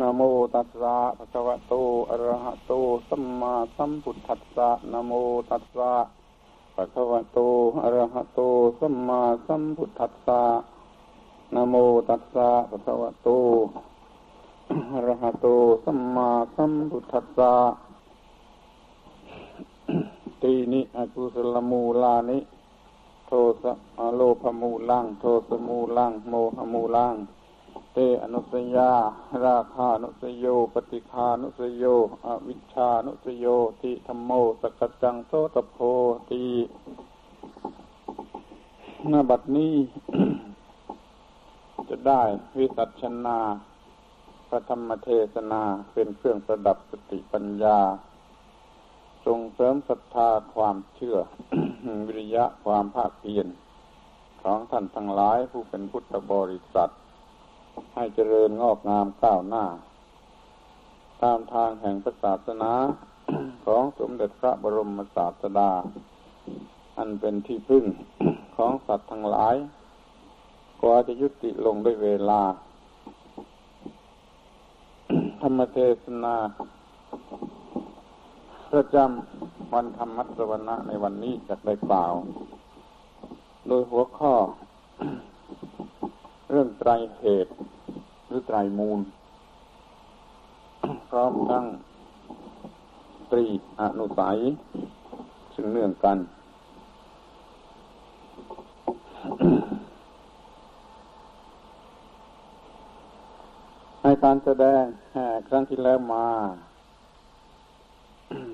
นะโมตัสสะภะคะวะโต อะระหะโต สัมมาสัมพุทธัสสะนะโมตัสสะภะคะวะโต อะระหะโต สัมมาสัมพุทธัสสะนะโมตัสสะภะคะวะโต อะระหะโต สัมมาสัมพุทธัสสะตีนิอกุศลมูลานิ โทสะโลภมูลัง โทสมูลัง โมหมูลังง เตอนุสยา ราคานุสโย ปฏิคานุสโย อวิชชานุสโย ติธรรมโมสกจังโสตโพตีหน้าบัดนี้ จะได้วิสัชนาพระธรรมเทศนาเป็นเครื่องประดับสติปัญญา ส่งเสริมศรัทธาความเชื่อ วิริยะความภาคเพียรของท่านทั้งหลายผู้เป็นพุทธบริษัท ให้เจริญงอกงามก้าวหน้า ตามทางแห่งศาสนาของสมเด็จพระบรมศาสดา อันเป็นที่พึ่งของสัตว์ทั้งหลายกว่าจะยุติลงด้วยเวลา ธรรมเทศนาประจำวันธรรมัสวนะในวันนี้จะได้กล่าว โดยหัวข้อ เรื่องไตรเหตุหรือไตรมูล พร้อมทั้งตรีอนุสัย ซึ่งเนื่องกัน ในการแสดงครั้งที่แล้วมา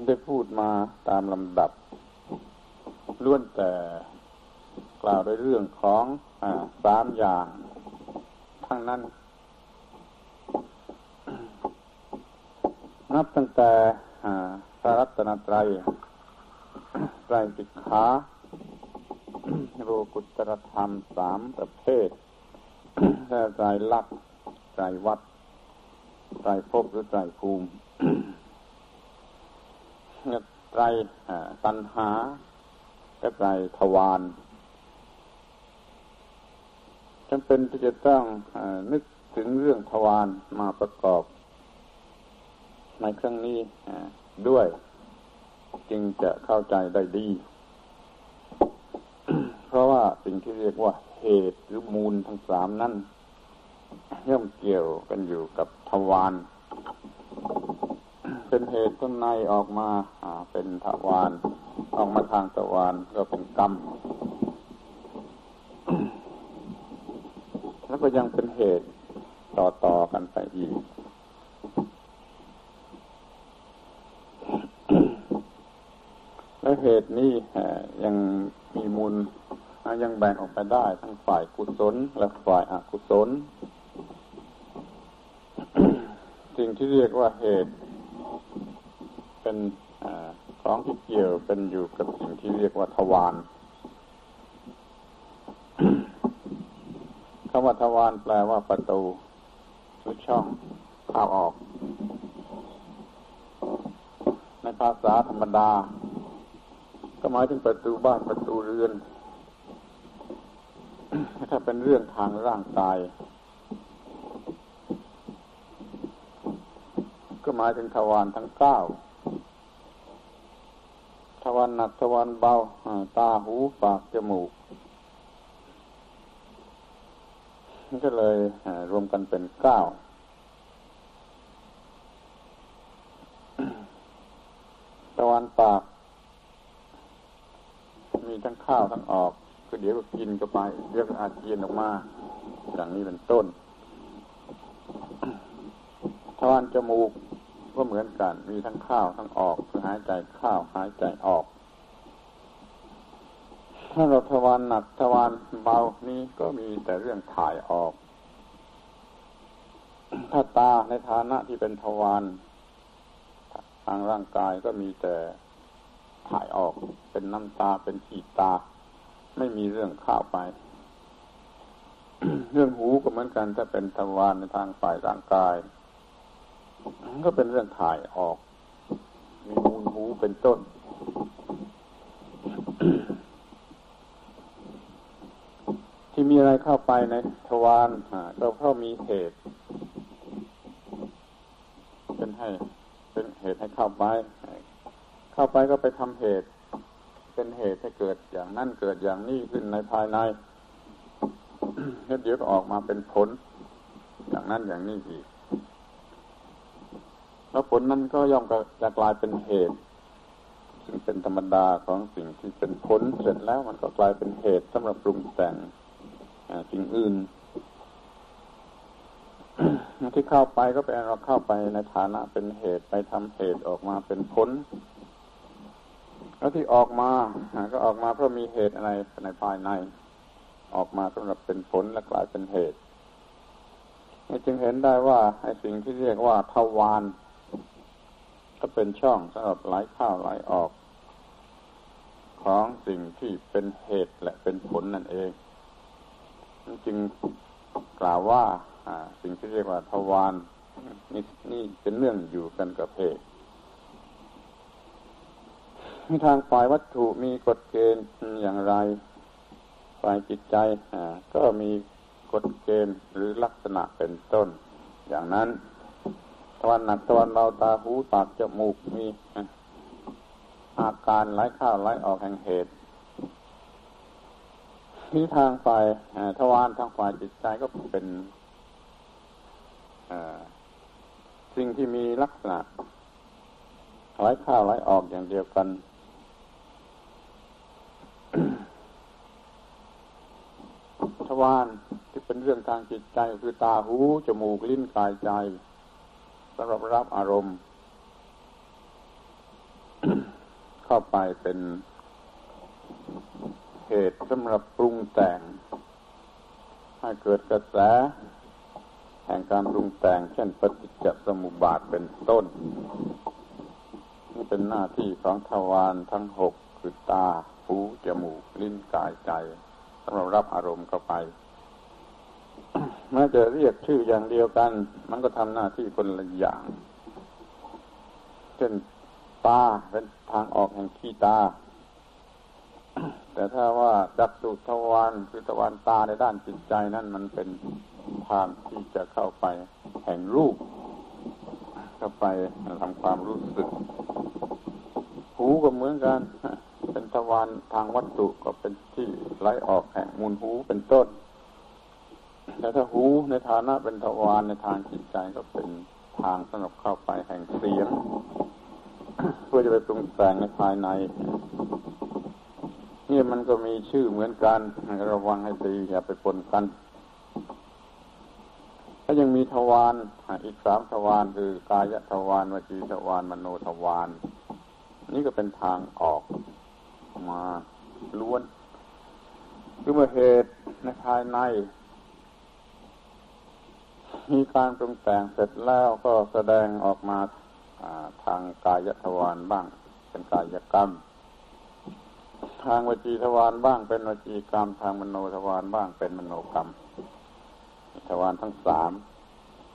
ได้พูดมาตามลำดับล้วนแต่กล่าวในเรื่องของอสามอย่าง ทั้งนั้น นับตั้งแต่สารัตนตรัยไตรสิกขาโลกุตรธรรมสามประเภทและไตรลักษณ์ไตรวัดไตรภพหรือไตรภูมิไตรตัณหาและไตรทวาร จำเป็นที่จะต้องอนึกถึงเรื่องทวารมาประกอบ ในครั้งนี้ด้วย จึงจะเข้าใจได้ดี เพราะว่าสิ่งที่เรียกว่าเหตุหรือมูลทั้งสามนั้นย่อมเกี่ยวกันอยู่กับทวารเป็นเหตุต้นในออกมาเป็นทวารออกมาทางตะวันก็เป็นกรรม แล้วก็ยังเป็นเหตุต่อต่อกันไปอีก และเหตุนี้ยังมีมูลยังแบ่งออกไปได้ทั้งฝ่ายกุศลและฝ่ายอกุศล สิ่งที่เรียกว่าเหตุ เป็นอของที่เกี่ยวเป็นอยู่กับสิ่งที่เรียกว่าทวารำว่าทวารแปลว่าประตูหรือช่องเข้าออก ในภาษาธรรมดา ก็หมายถึงประตูบ้านประตูเรือน ถ้าเป็นเรื่องทางร่างกาย ก็หมายถึงทวารทั้งเก้าทวันหนักทวันเบา ตาหูปากจมูก นี่ก็เลยรวมกันเป็นเก้าตะวันปาก มีทั้งข้าวทั้งออกก็เดี๋ยวก็กินก็ไปเดี๋ยวก็อาเจียนออกมาอย่างนี้เป็นต้นทวารจมูกก็เหมือนกัน มีทั้งข้าวทั้งออกคือหายใจเข้าหายใจออก ถ้าเราทวารหนักทวารเบานี้ก็มีแต่เรื่องถ่ายออก ถ้าตาในฐานะที่เป็นทวารทางร่างกายก็มีแต่ถ่ายออก เป็นน้ำตาเป็นขีดตา ไม่มีเรื่องข้าวไป เรื่องหูก็เหมือนกัน ถ้าเป็นทวารในทางฝ่ายร่างกาย ก็เป็นเรื่องถ่ายออก มีมูลหูเป็นต้น ที่มีอะไรเข้าไปในทวารก็เพราะมีเหตุ เป็นให้ เป็นเหตุให้เข้าไป เข้าไปก็ไปทำเหตุ เป็นเหตุให้เกิดอย่างนั่นเกิดอย่างนี้ขึ้นในภายในเดี๋ยวก็ออกมาเป็นผล อย่างนั้นอย่างนี้อีกแล้วผลนั้นก็ย่อมจะกลายเป็นเหตุ ซึ่งเป็นธรรมดาของสิ่งที่เป็นผลเสร็จแล้วมันก็กลายเป็นเหตุสำหรับปรุงแต่ง สิ่งอื่นที่เข้าไปก็เป็นเราเข้าไปในฐานะเป็นเหตุไปทำเหตุออกมาเป็นผลแล้วที่ออกมาก็ออกมาเพราะมีเหตุอะไรในภายใน ออกมาสำหรับเป็นผลและกลายเป็นเหตุจึงเห็นได้ว่าไอ้สิ่งที่เรียกว่าทวารก็เป็นช่องสำหรับไหลเข้าไหลออก ของสิ่งที่เป็นเหตุและเป็นผลนั่นเอง จึงกล่าวว่าสิ่งที่เรียกว่าทวารนี่นี่เป็นเรื่องอยู่กันกับเหตุในทางฝ่ายวัตถุมีกฎเกณฑ์อย่างไร ฝ่ายจิตใจก็มีกฎเกณฑ์หรือลักษณะเป็นต้น อย่างนั้นตวันหนักตวันเราตาหูปากจมูกมีอาการไหลเข้าไหลออกแห่งเหตุ ที่ทางฝ่ายทวารทางฝ่ายจิตใจก็เป็นสิ่งที่มีลักษณะไหลเข้าไหลออกอย่างเดียวกัน ทวารที่เป็นเรื่องทางจิตใจคือตาหูจมูกลิ้นกายใจสำหรับรับอารมณ์ เข้าไปเป็น เหตุสำหรับปรุงแต่ง ให้เกิดกระแส แห่งการปรุงแต่ง เช่นปฏิจจสมุปบาทเป็นต้น นี่เป็นหน้าที่ของทวารทั้งหกคือตา หู จมูก ลิ้น กาย ใจสำหรับรับอารมณ์เข้าไปแม้จะเรียกชื่ออย่างเดียวกัน มันก็ทำหน้าที่คนละอย่าง เช่นตาเป็นทางออกแห่งขี้ตา แต่ถ้าว่าจักสุทวารคือทวารตาในด้านจิตใจนั่นมันเป็นทางที่จะเข้าไปแห่งรูป เข้าไปทำความรู้สึก หูก็เหมือนกัน เป็นทวารทางวัตถุก็เป็นที่ไหลออกแห่งมูลหูเป็นต้นแต่ถ้าหูในฐานะเป็นทวารในทางจิตใจก็เป็นทางสำหรับเข้าไปแห่งเสียง เพื่อจะไปปรุงแต่งในภายใน นี่มันก็มีชื่อเหมือนกันระวังให้ดีอย่าไปปนกันถ้ายังมีทวารอีกสามทวารคือกายทวารวจีทวารมโนทวารนี่ก็เป็นทางออกมาล้วนคือเมื่อเหตุในภายใน มีการปรุงแต่งเสร็จแล้วก็แสดงออกมาทางกายทวารบ้าง เป็นกายกรรม ทางวจีทวารบ้างเป็นวจีกรรม ทางมโนทวารบ้างเป็นมโนกรรมทวารทั้งสาม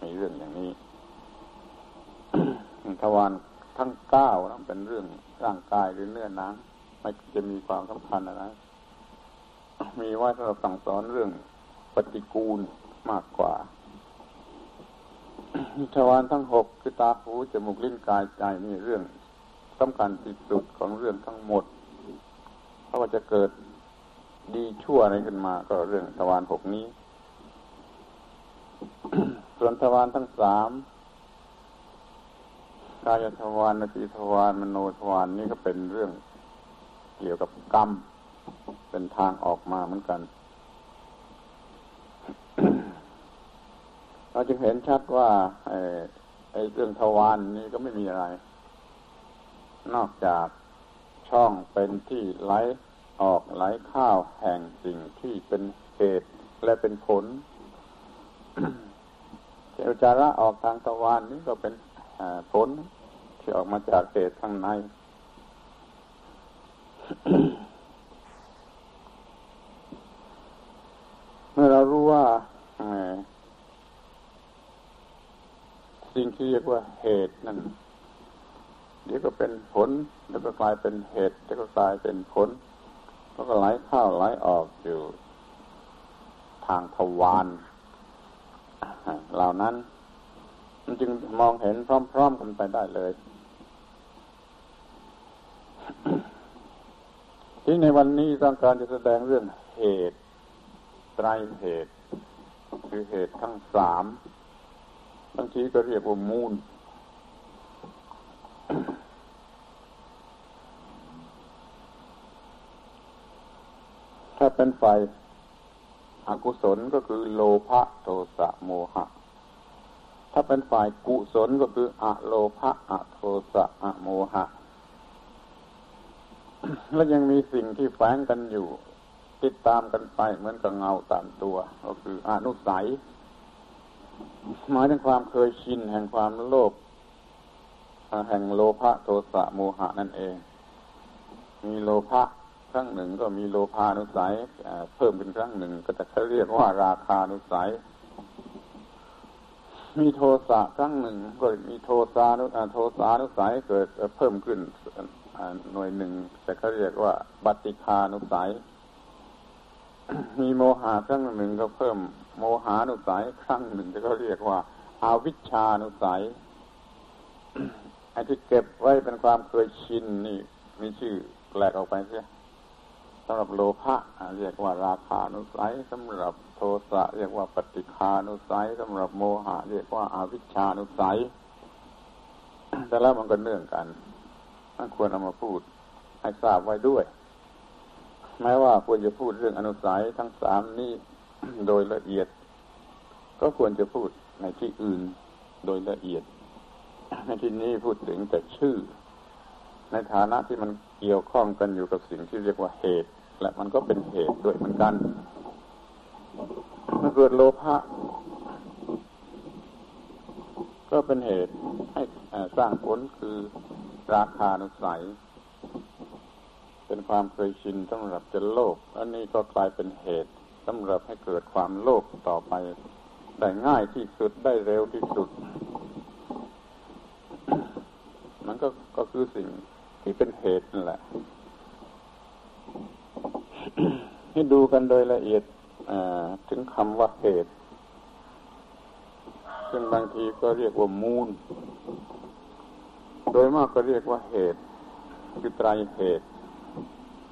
มีเรื่องอย่างนี้ทวารทั้งเก้านั้นเป็นเรื่องร่างกายหรือเนื้อหนังไม่จะมีความสำคัญนะมีไว้สำหรับสั่งสอนเรื่องปฏิกูลมากกว่าทวารทั้งหกคือตาหูจมูกลิ้นกายใจนี่เรื่องสำคัญที่สุดของเรื่องทั้งหมด เพราะว่าจะเกิดดีชั่วอะไรขึ้นมา ก็เรื่องทวารหกนี้ ส่วนทวารทั้งสามกายทวารนตีทวารมโนทวารนี่ก็เป็นเรื่องเกี่ยวกับกรรม เป็นทางออกมาเหมือนกัน เราจึงเห็นชัดว่าไอ้เรื่องทวารนนี้ก็ไม่มีอะไร นอกจาก ช่องเป็นที่ไหลออกไหลข้าวแห่งสิ่งที่เป็นเหตุและเป็นผลเจวจาระออกทางทวารนนี้ก็เป็นผลที่ออกมาจากเหตุข้างในเมื่อเรารู้ว่าสิ่งที่เรียกว่าเหตุนั่นเดี๋ยวก็เป็นผล แล้วก็กลายเป็นเหตุแล้วก็กลายเป็นผลแล้วก็ไหลเข้าไหลออกอยู่ทางทวารเหล่านั้น มันจึงมองเห็นพร้อมๆกันไปได้เลย ที่ในวันนี้ต้องการจะแสดงเรื่องเหตุไตรเหตุ คือเหตุทั้งสามบางทีก็เรียกว่ามูล เป็นไฟอกุศลก็คือโลภะโทสะโมหะ ถ้าเป็นฝ่ายกุศลก็คืออะโลภะอะโทสะอะโมหะ แล้วยังมีสิ่งที่แฝงกันอยู่ ติดตามกันไปเหมือนกับเงาตามตัว ก็คืออนุสัย หมายถึงความเคยชินแห่งความโลภแห่งโลภะโทสะโมหะนั่นเอง มีโลภะ ครั้งหนึ่งก็มีโลภานุสัยเพิ่มเป็นครั้งหนึ่งก็จะเขาเรียกว่าราคานุสัย มีโทสะครั้งหนึ่งก็มีโทสานุโทสานุสัยเกิดเพิ่มขึ้นหน่วยหนึ่งแต่เขาเรียกว่า บัติคานุสัย มีโมหะครั้งหนึ่งก็เพิ่มโมหานุสัยครั้งหนึ่งที่เขาเรียกว่าอาวิชชานุสัยไอ้ที่เก็บไว้เป็นความเคยชินนี่มีชื่อแปลกออกไปเสีย สำหรับโลภะเรียกว่าราคานุสัยสำหรับโทสะเรียกว่าปฏิคานุสัยสำหรับโมหะ เรียกว่าอาวิชชานุสัย แต่แล้วมันก็เนื่องกันมันควรเอามาพูดให้ทราบไว้ด้วย แม้ว่าควรจะพูดเรื่องอนุสัยทั้งสามนี้โดยละเอียด ก็ควรจะพูดในที่อื่นโดยละเอียดในที่นี้พูดถึงแต่ชื่อ ในฐานะที่มันเกี่ยวข้องกันอยู่กับสิ่งที่เรียกว่าเหตุ และมันก็เป็นเหตุด้วยเหมือนกันเมื่อเกิดโลภะก็เป็นเหตุให้สร้างผลคือราคานุสัย เป็นความเคยชินสำหรับจะโลภอันนี้ก็กลายเป็นเหตุสำหรับให้เกิดความโลภต่อไป ได้ง่ายที่สุดได้เร็วที่สุด มันก็ก็คือสิ่ง ที่เป็นเหตุนั่นแหละให้ดูกันโดยละเอียดถึงคำว่าเหตุ ซึ่งบางทีก็เรียกว่ามูล โดยมากก็เรียกว่าเหตุ คือไตรเหตุ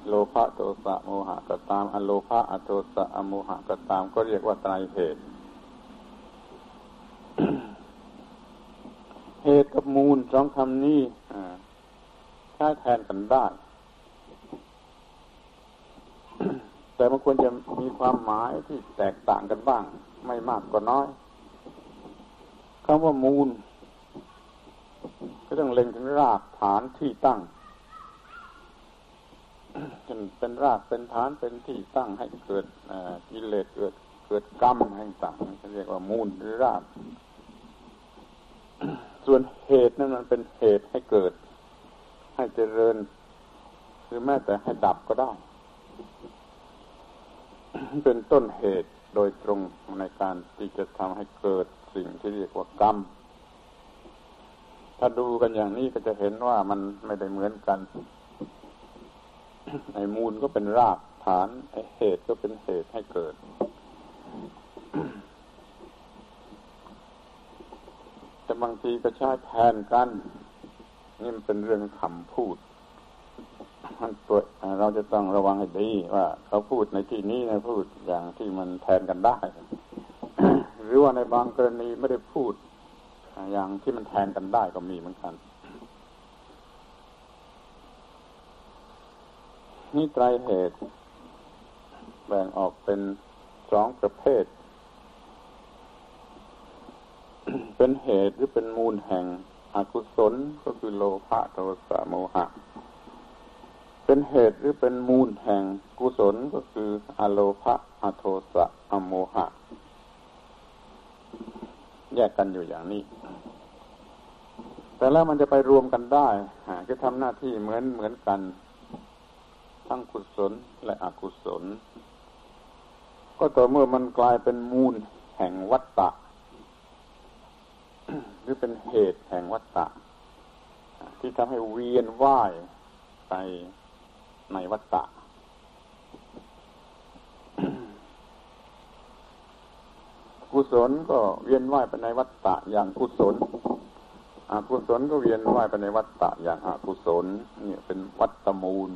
โลภะโทสะโมหะก็ตาม อโลภะอโทสะอโมหะก็ตาม ก็เรียกว่าไตรเหตุ เหตุกับมูลสองคำนี้ ช้แทนกันได้ แต่มันควรจะมีความหมายที่แตกต่างกันบ้าง ไม่มากก็น้อยคำว่ามูล ก็ต้องเล็งถึงรากฐานที่ตั้งเป็นรากเป็นฐานเป็นที่ตั้งให้เกิดกิเลสเกิดเกิดกรรมแห่งต่างเรียกว่ามูลหรือราก ส่วนเหตุนั้นมันเป็นเหตุให้เกิด ให้เจริญ หรือแม้แต่ให้ดับก็ได้ เป็นต้นเหตุโดยตรงในการที่จะทำให้เกิดสิ่งที่เรียกว่ากรรม ถ้าดูกันอย่างนี้ก็จะเห็นว่ามันไม่ได้เหมือนกันไอ้มูลก็เป็นรากฐานไอ้เหตุก็เป็นเหตุให้เกิด แต่บางทีก็ใช้แทนกัน นี่มันเป็นเรื่องคำพูดตัวเราจะต้องระวังให้ดีว่า เขาพูดในที่นี้นะพูดอย่างที่มันแทนกันได้ หรือว่าในบางกรณีไม่ได้พูด อย่างที่มันแทนกันได้ก็มีเหมือนกัน นี่ไตรเหตุ แบ่งออกเป็นสองประเภท เป็นเหตุหรือเป็นมูลแห่ง อกุศลก็คือโลภะโทสะโมหะ เป็นเหตุหรือเป็นมูลแห่งกุศลก็คืออโลภะอโทสะอโมหะ แยกกันอยู่อย่างนี้ แต่แล้วมันจะไปรวมกันได้จะทำหน้าที่เหมือนเหมือนกัน ทั้งกุศลและอกุศล ก็ต่อเมื่อมันกลายเป็นมูลแห่งวัตตะ หรือเป็นเหตุแห่งวัตตะที่ทำให้เวียนว่ายไปในวัตตะกุศลก็เวียนว่ายไปในวัฏฏะอย่างกุศลอกุศลก็เวียนว่ายไปในวัฏฏะอย่างอกุศลนี่เป็นวัฏมูล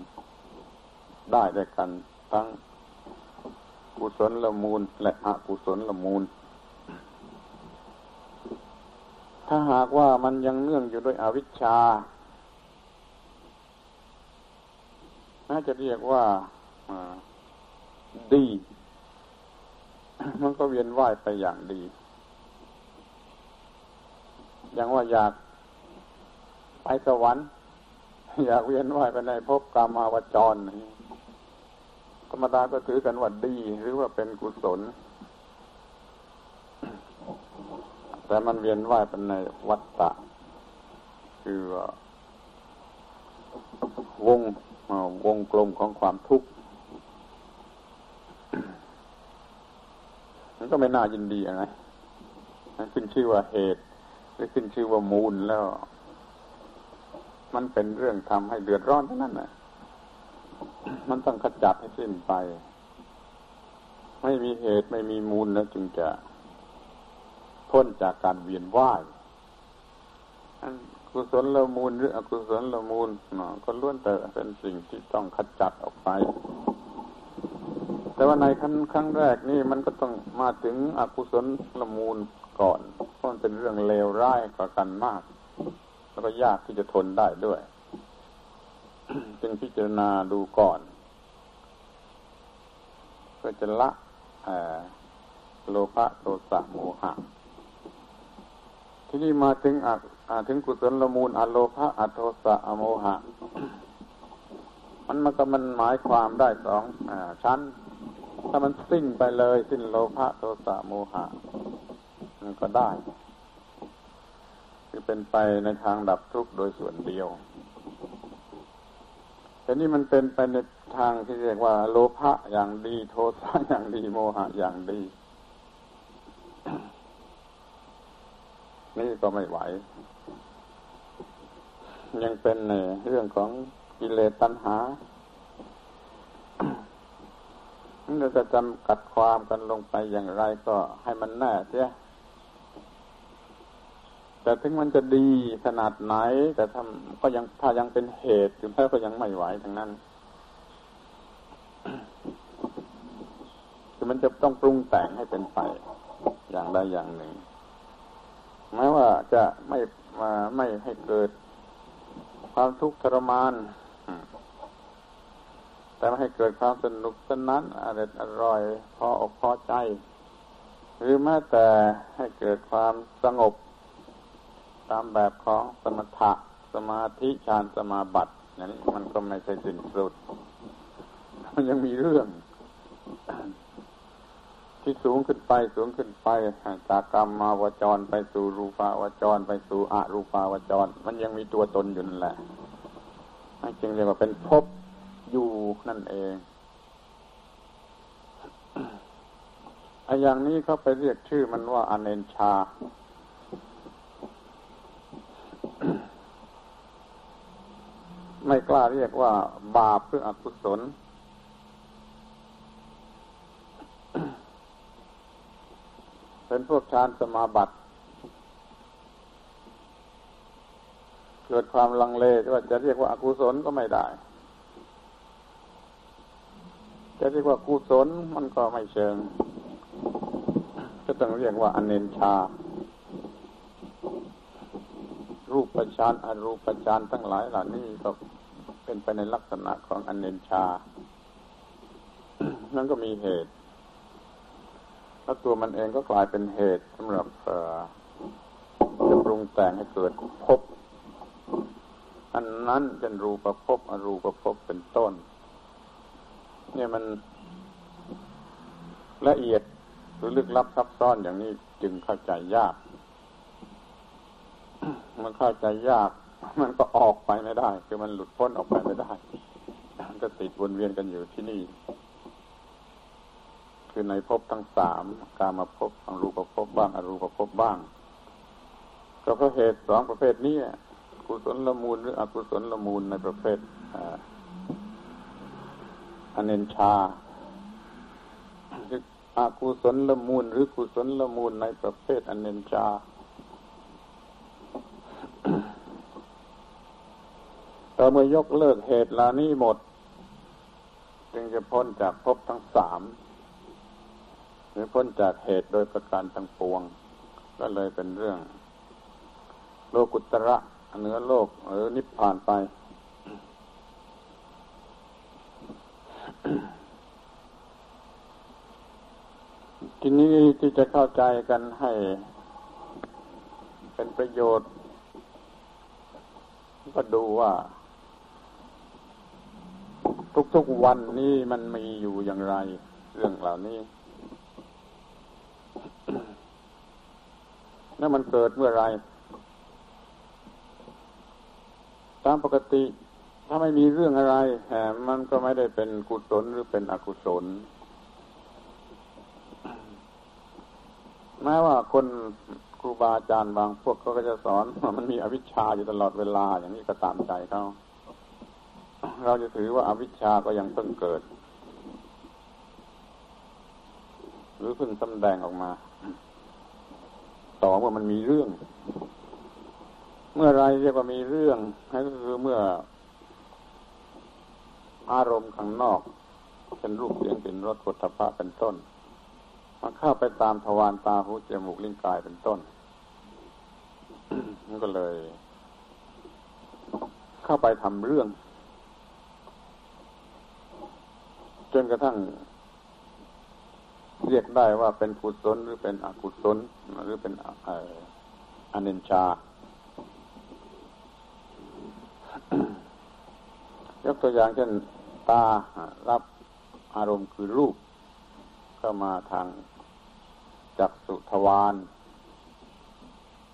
ได้ด้วยกันทั้งกุศลละมูลและอกุศลละมูล ถ้าหากว่ามันยังเนื่องอยู่ด้วยอวิชชา น่าจะเรียกว่าดี มันก็เวียนว่ายไปอย่างดี อย่างว่าอยากไปสวรรค์ อยากเวียนว่ายไปในภพกรรมาวจรธรรมดาก็ถือกันว่าดี หรือว่าเป็นกุศล แต่มันเวียนว่ายไปในวัฏฏะคือวงวงกลมของความทุกข์มันก็ไม่น่ายินดีอะมันขึ้นชื่อว่าเหตุหรือขึ้นชื่อว่ามูลแล้ว มันเป็นเรื่องทำให้เดือดร้อนเทั้งนั้นนะมันต้องขจัดให้สิ้นไป ไม่มีเหตุไม่มีมูลแล้วจึงจะ พ้นจากการเวียนว่ายกุศลละมูลหรืออกุศลละมูลก็ล้วนแต่เป็นสิ่งที่ต้องขจัดออกไป แต่ว่าในขั้นครั้งแรกนี่มันก็ต้องมาถึงอกุศลละมูลก่อนเพราะมันเป็นเรื่องเลวร้ายกว่ากันมาก แล้วก็ยากที่จะทนได้ด้วย จึงพิจารณาดูก่อนเพื่อจะละโลภะโทสะโมหะ ที่นี่มาถึงอักถึงกุศลละมูลอโลภะอโทสะอโมหะ มันมันก็มันหมายความได้สองอชั้น ถ้ามันสิ้นไปเลยสิ้นโลภะโทสะโมหะ มันก็ได้ คือเป็นไปในทางดับทุกข์โดยส่วนเดียวแต่นี่มันเป็นไปในทางที่เรียกว่า โลภะอย่างดี โทสะอย่างดีโมหะอย่างดี นี่ก็ไม่ไหว ยังเป็นในเรื่องของกิเลสตัณหาเราจะจำกัดความกันลงไปอย่างไรก็ให้มันแน่เสียแต่ถึงมันจะดีขนาดไหน แต่ทำก็ยังถ้ายังเป็นเหตุถึงแม้ก็ยังไม่ไหวทั้งนั้นคือมันจะต้องปรุงแต่งให้เป็นไป อย่างใดอย่างหนึ่ง แม้ว่าจะไม่มาไม่ให้เกิดความทุกข์ทรมาน แต่ไม่ให้เกิดความสนุกสนานอร่อยอร่อยพออกพอใจ หรือแม้แต่ให้เกิดความสงบ ตามแบบของสมถะสมาธิฌานสมาบัตินั้นมันก็ไม่ใช่สิ้นสุด มันยังมีเรื่อง ที่สูงขึ้นไปสูงขึ้นไปจากกรรมมาวจรไปสู่รูปาวจร ไปสู่อรูปาวจร มันยังมีตัวตนอยู่นั่นแหละจึงเรียกว่าเป็นภพอยู่นั่นเองไอ้อย่างนี้เขาไปเรียกชื่อมันว่าอเนนชา ไม่กล้าเรียกว่าบาปหรืออกุศล เป็นพวกฌานสมาบัติ เกิดความลังเลว่าจะเรียกว่าอากุศลก็ไม่ได้ จะเรียกว่ากุศลมันก็ไม่เชิง ก็ต้องเรียกว่าอเนนชา รูปประชานอรูปประชานทั้งหลายเหล่านี้ก็เป็นไปในลักษณะของอเนนชา นั่นก็มีเหตุ แล้วตัวมันเองก็กลายเป็นเหตุสำหรับจะปรุงแต่งให้เกิดภพอันนั้นเป็นรูปภพอรูปภพเป็นต้น เนี่ยมันละเอียดหรือลึกลับซับซ้อนอย่างนี้จึงเข้าใจยาก มันเข้าใจยาก มันก็ออกไปไม่ได้ คือมันหลุดพ้นออกไปไม่ได้ มันก็ติดวนเวียนกันอยู่ที่นี่ คือในภพทั้งสามกามาภพอรูปภพบ้างอรูปภพบ้าง ก็เพราะเหตุสองประเภทนี้กุศลละมูลหรืออกุศลละมูลในประเภทอเนนชาอากุศลละมูลหรือกุศลละมูลในประเภทอเนนจาต่อเมื่อยกเลิกเหตุลานี้หมด จึงจะพ้นจากภพทั้งสาม รือพ้นจากเหตุโดยประการทั้งปวง ก็เลยเป็นเรื่อง โลกุตระเนื้อโลกหรือนิพพานไป ทีนี้ที่จะเข้าใจกันให้เป็นประโยชน์ ก็ดูว่า ทุกๆวันนี้มันมีอยู่อย่างไร เรื่องเหล่านี้ แล้วมันเกิดเมื่อไร ตามปกติ ถ้าไม่มีเรื่องอะไรแหมมันก็ไม่ได้เป็นกุศลหรือเป็นอกุศล แม้ว่าคนครูบาอาจารย์บางพวกเขาก็จะสอนว่ามันมีอวิชชาอยู่ตลอดเวลา อย่างนี้ก็ตามใจเขาเราจะถือว่าอาวิชชาก็ยังเพิ่งเกิด หรือเพิ่งสำแดงออกมา ต่อเมื่อมันมีเรื่อง เมื่อไรเรียกว่ามีเรื่องนั่นก็คือเมื่อ อารมณ์ข้างนอกเป็นรูปเสียงเป็นรสผลพะเป็นต้นมันเข้าไปตามทวารตาหูจมูกลิ้นกายเป็นต้นมันก็เลย เข้าไปทำเรื่อง จนกระทั่ง เรียกได้ว่าเป็นกุศลหรือเป็นอกุศลหรือเป็นอนินชายกตัวอย่างเช่นตารับอารมณ์คือรูป เข้ามาทางจักสุทวาร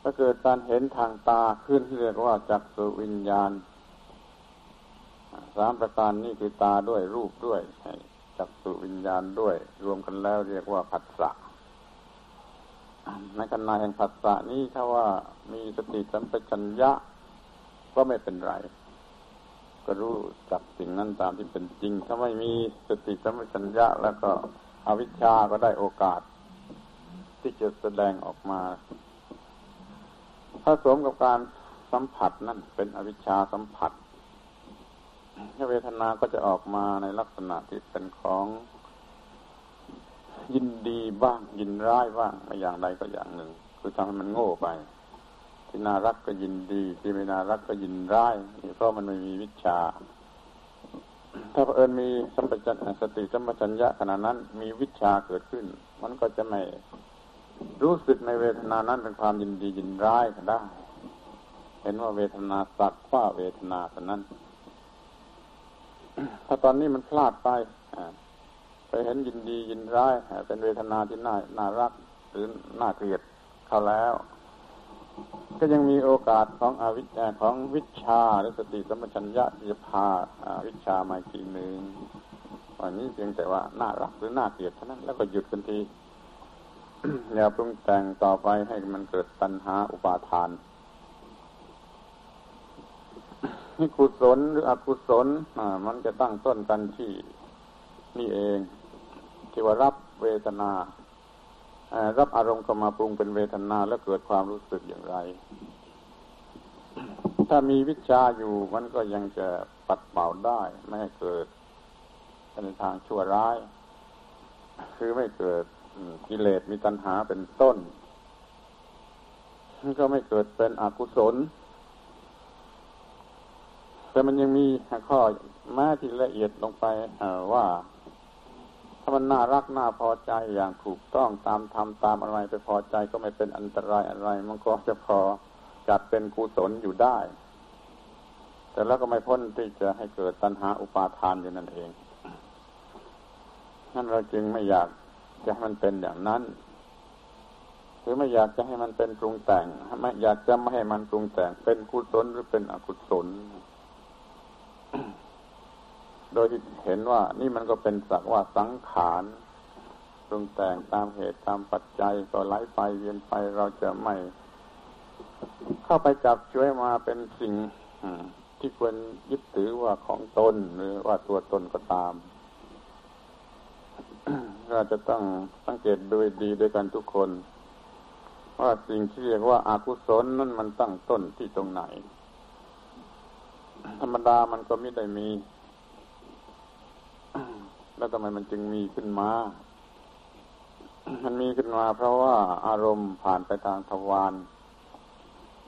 ถ้าเกิดการเห็นทางตาขึ้นเรียกว่าจักสุวิญญาณสามประการนี้คือตาด้วยรูปด้วย จักสุวิญญาณด้วย รวมกันแล้วเรียกว่าผัสสะในขณะแห่งผัสสะนี้ถ้าว่ามีสติสัมปชัญญะก็ไม่เป็นไร ก็รู้จักสิ่งนั้นตามที่เป็นจริง ถ้าไม่มีสติสัมปชัญญะ แล้วก็อวิชชาก็ได้โอกาส ที่จะแสดงออกมาถ้าสมกับการสัมผัสนั่นเป็นอวิชชาสัมผัส เวทนาก็จะออกมาในลักษณะที่เป็นของยินดีบ้าง ยินร้ายบ้างไม่อย่างใดก็อย่างหนึ่ง คือทำให้มันโง่ไป ที่น่ารักก็ยินดี ที่ไม่น่ารักก็ยินร้ายเพราะมันไม่มีวิชา ถ้าเอิญมีสัมปชัญญะสติสัมปชัญญะขณะนั้น มีวิชาเกิดขึ้น มันก็จะไม่รู้สึกในเวทนานั้นเป็นความยินดียินร้ายก็ได้ เห็นว่าเวทนาสักว่าเวทนาเท่านั้น ถ้าตอนนี้มันพลาดไปไปเห็นยินดียินร้ายเป็นเวทนาที่น่าน่ารักหรือน่าเกลียดเขาแล้ว ก็ยังมีโอกาสของอวิชของวิชาหรือสติสัมปชัญญะที่จะพาวิชามาอีกทีหนึ่งวันนี้เพียงแต่ว่าน่ารักหรือน่าเกลียดเท่านั้นแล้วก็หยุดทันทีอย่าปรุงแต่งต่อไปให้มันเกิดตัณหาอุปาทาน นี่กุศลหรืออกุศลมันจะตั้งต้นกันที่นี่เองที่ว่ารับเวทนารับอารมณ์เข้ามาปรุงเป็นเวทนาแล้วเกิดความรู้สึกอย่างไร ถ้ามีวิชาอยู่มันก็ยังจะปัดเป่าได้ ไม่ให้เกิดในทางชั่วร้าย คือไม่เกิดกิเลสมีตัณหาเป็นต้น ก็ไม่เกิดเป็นอกุศล แต่มันยังมีข้อแม้ที่ละเอียดลงไปว่า ถ้ามันน่ารักน่าพอใจอย่างถูกต้องตามทำตามอะไรไปพอใจก็ไม่เป็นอันตรายอะไร มันก็จะพอจัดเป็นกุศลอยู่ได้ แต่แล้วก็ไม่พ้นที่จะให้เกิดตัณหาอุปาทานอยู่นั่นเองนั่นเราจึงไม่อยากจะให้มันเป็นอย่างนั้นหรือไม่อยากจะให้มันเป็นปรุงแต่ง ไม่อยากจะไม่ให้มันปรุงแต่งเป็นกุศลหรือเป็นอกุศล โดยที่เห็นว่านี่มันก็เป็นสักว่าสังขารปรุงแต่งตามเหตุตามปัจจัยก็ไหลไปเวียนไปเราจะไม่เข้าไปจับช่วยมาเป็นสิ่งที่ควรยึดถือว่าของตนหรือว่าตัวตนก็ตาม เราจะต้องสังเกตดูดีด้วยกันทุกคน ว่าสิ่งที่เรียกว่าอากุศลนั้นมันตั้งต้นที่ตรงไหน ธรรมดามันก็ไม่ได้มี แล้วทำไมมันจึงมีขึ้นมา มันมีขึ้นมา เพราะว่าอารมณ์ผ่านไปทางทวาร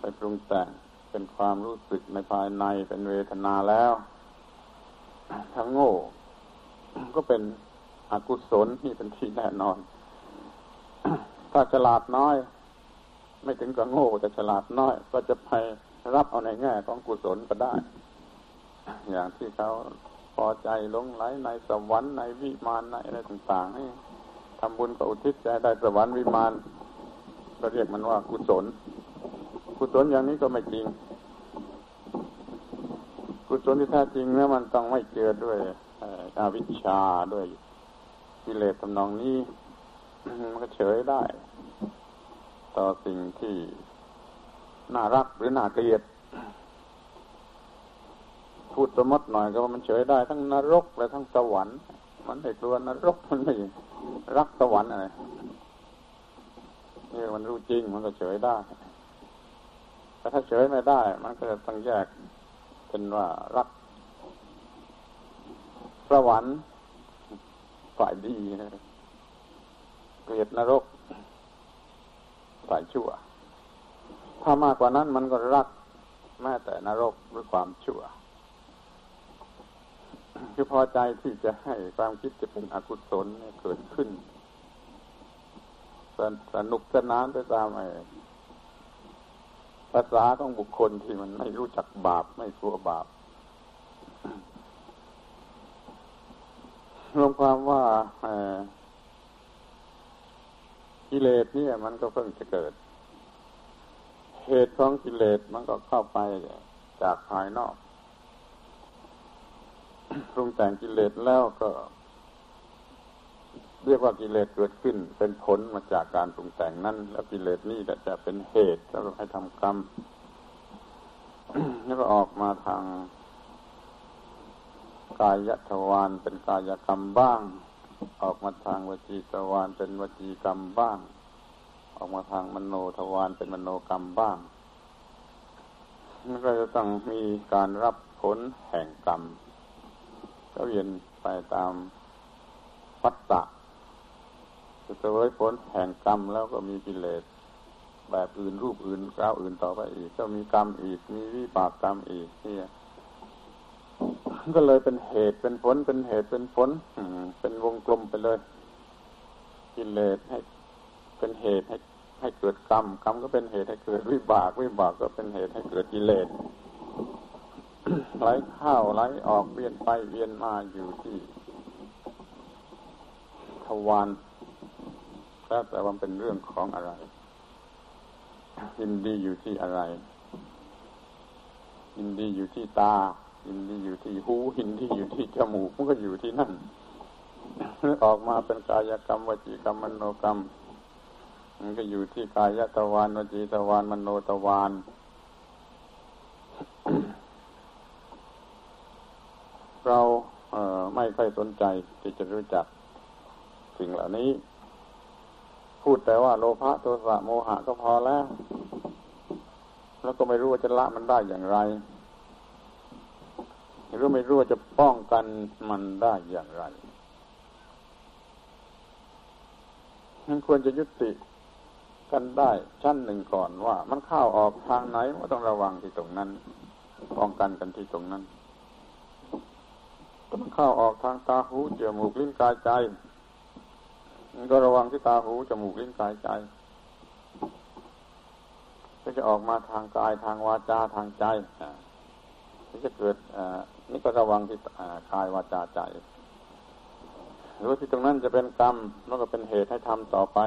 ไปปรุงแต่งเป็นความรู้สึกในภายในเป็นเวทนาแล้ว ทั้งโง่ ก็เป็นอกุศลนี่เป็นที่แน่นอน ถ้าฉลาดน้อย ไม่ถึงกับโง่แต่ฉลาดน้อย ก็จะไปรับเอาในแง่ของกุศลก็ได้ อย่างที่เขา พอใจลงไหลในสวรรค์ในวิมานในอะไรต่างๆนี่ทำบุญกับอุทิศใจได้สวรรค์วิมานก็เรียกมันว่ากุศล กุศลอย่างนี้ก็ไม่จริง กุศลที่แท้จริงเนี่ยมันต้องไม่เจือด้วยอวิชชาด้วยกิเลสทำนองนี้มันก็เฉยได้ ต่อสิ่งที่น่ารักหรือน่าเกลียด พูดสมมติหน่อยก็ว่ามันเฉยได้ทั้งนรกและทั้งสวรรค์ มันไม่กลัวนรกมันไม่รักสวรรค์อะไรนี่มันรู้จริงมันก็เฉยได้แต่ถ้าเฉยไม่ได้ มันก็จะต้องแยกเป็นว่ารักสวรรค์ฝ่ายดีเกลียดนรกฝ่ายชั่ว ถ้ามากกว่านั้นมันก็รักแม้แต่นรกหรือความชั่ว คือพอใจที่จะให้ความคิดจะเป็นอกุศลเกิดขึ้น สนุกสนานไปตามไอ้ภาษาของบุคคลที่มันไม่รู้จักบาปไม่กลัวบาปรวมความว่ากิเลสเนี่ย มันก็เพิ่งจะเกิด เหตุของกิเลสมันก็เข้าไปจากภายนอก ปรุงแต่งกิเลสแล้วก็ เรียกว่ากิเลสเกิดขึ้น เป็นผลมาจากการปรุงแต่งนั้น แล้วกิเลสนี่จะเป็นเหตุแล้วให้ทำกรรมแล้วก็ออกมาทางกายทวารเป็นกายกรรมบ้าง ออกมาทางวจีทวารเป็นวจีกรรมบ้าง ออกมาทางมโนทวารเป็นมโนกรรมบ้างมันก็จะต้องมีการรับผลแห่งกรรม ก็เวียนไปตามปัตตะจะเสวยผลแห่งกรรมแล้วก็มีกิเลสแบบอื่นรูปอื่นก้าวอื่นต่อไปอีก ก็มีกรรมอีก มีวิบากกรรมอีกที่ก็เลยเป็นเหตุเป็นผลเป็นเหตุเป็นผลเป็นวงกลมไปเลย กิเลสให้ เป็นเหตุให้ให้เกิดกรรมกรรมก็เป็นเหตุให้เกิดวิบากวิบากก็เป็นเหตุให้เกิดกิเลส ไหลเข้าไหลออกเวียนไปเวียนมาอยู่ที่ทวารแล้วแต่ว่าเป็นเรื่องของอะไรยินดีอยู่ที่อะไรยินดีอยู่ที่ตาหินที่อยู่ที่หูหินที่อยู่ที่จมูกมันก็อยู่ที่นั่นออกมาเป็นกายกรรมวจีกรรมมโนกรรม มันก็อยู่ที่กายตะวานวจีตะวานมโนตะวาน เราเไม่ค่อยสนใจที่จะรู้จักสิ่งเหล่านี้ พูดแต่ว่าโลภะโทสะโมหะก็พอแล้ว แล้วก็ไม่รู้ว่าจะละมันได้อย่างไรหรือไม่รู้ว่าจะป้องกันมันได้อย่างไรมันควรจะยุติกันได้ชั้นหนึ่งก่อนว่า มันเข้าออกทางไหนก็ต้องระวังที่ตรงนั้น ป้องกันกันที่ตรงนั้น มันเข้าออกทางตาหูจมูกลิ้นกายใจมันก็ระวังที่ตาหูจมูกลิ้นกายใจก็จะออกมาทางกายทางวาจาทางใจที่จะเกิดนี่ก็ระวังที่กายวาจาใจ หรือที่ตรงนั้นจะเป็นกรรมแล้วก็เป็นเหตุให้ทำต่อไป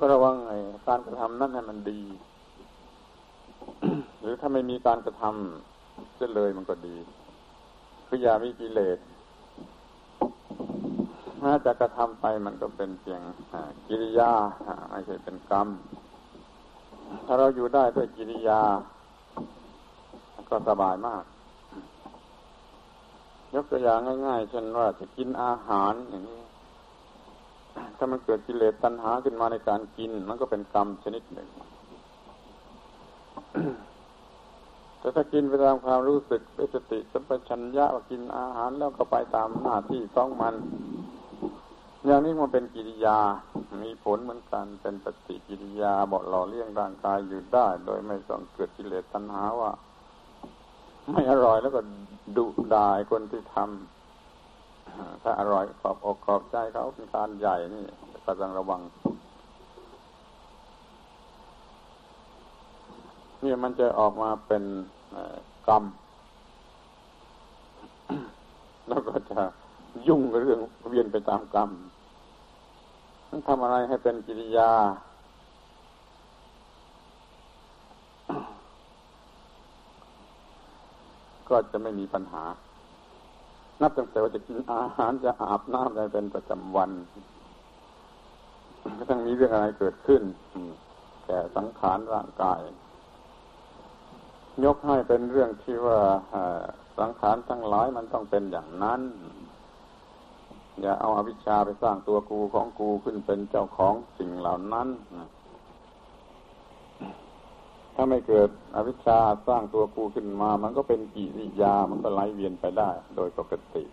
ก็ระวังไอ้การกระทำนั้นให้มันดี หรือถ้าไม่มีการกระทำจะเลยมันก็ดี คืออย่ามีกิเลสถ้าจะกระทำไปมันก็เป็นเพียงกิริยาไม่ใช่เป็นกรรม ถ้าเราอยู่ได้ด้วยกิริยา ก็สบายมาก ยกตัวอย่างง่ายๆเช่นว่าจะกินอาหารอย่างนี้ ถ้ามันเกิดกิเลสตัณหาขึ้นมาในการกิน มันก็เป็นกรรมชนิดหนึ่ง แต่ถ้ากินไปตามความรู้สึกด้วยสติสัมปชัญญะว่ากินอาหารแล้วก็ไปตามหน้าที่ของมัน อย่างนี้มันเป็นกิริยา มีผลเหมือนกันเป็นปฏิกิริยาบอกหล่อเลี้ยงร่างกายอยู่ได้ โดยไม่ต้องเกิดกิเลสตัณหาว่า ไม่อร่อยแล้วก็ดุด่าคนที่ทำถ้าอร่อยขอบอกขอบใจเขาเป็นการใหญ่นี่ก็ต้องระวัง นี่มันจะออกมาเป็นกรรม แล้วก็จะยุ่งเรื่องเวียนไปตามกรรมต้องทำอะไรให้เป็นกิริยา ก็จะไม่มีปัญหา นับตั้งแต่ว่าจะกินอาหารจะอาบน้ำอะไรเป็นประจำวันก็ต้องมีเรื่องอะไรเกิดขึ้นแก่สังขารร่างกาย ยกให้เป็นเรื่องที่ว่าสังขารทั้งหลายมันต้องเป็นอย่างนั้น อย่าเอาอาวิชชาไปสร้างตัวกูของกูขึ้นเป็นเจ้าของสิ่งเหล่านั้น ถ้าไม่เกิดอวิชชาสร้างตัวกูขึ้นมา มันก็เป็นกิริยา มันก็ไหลเวียนไปได้ โดยปกติ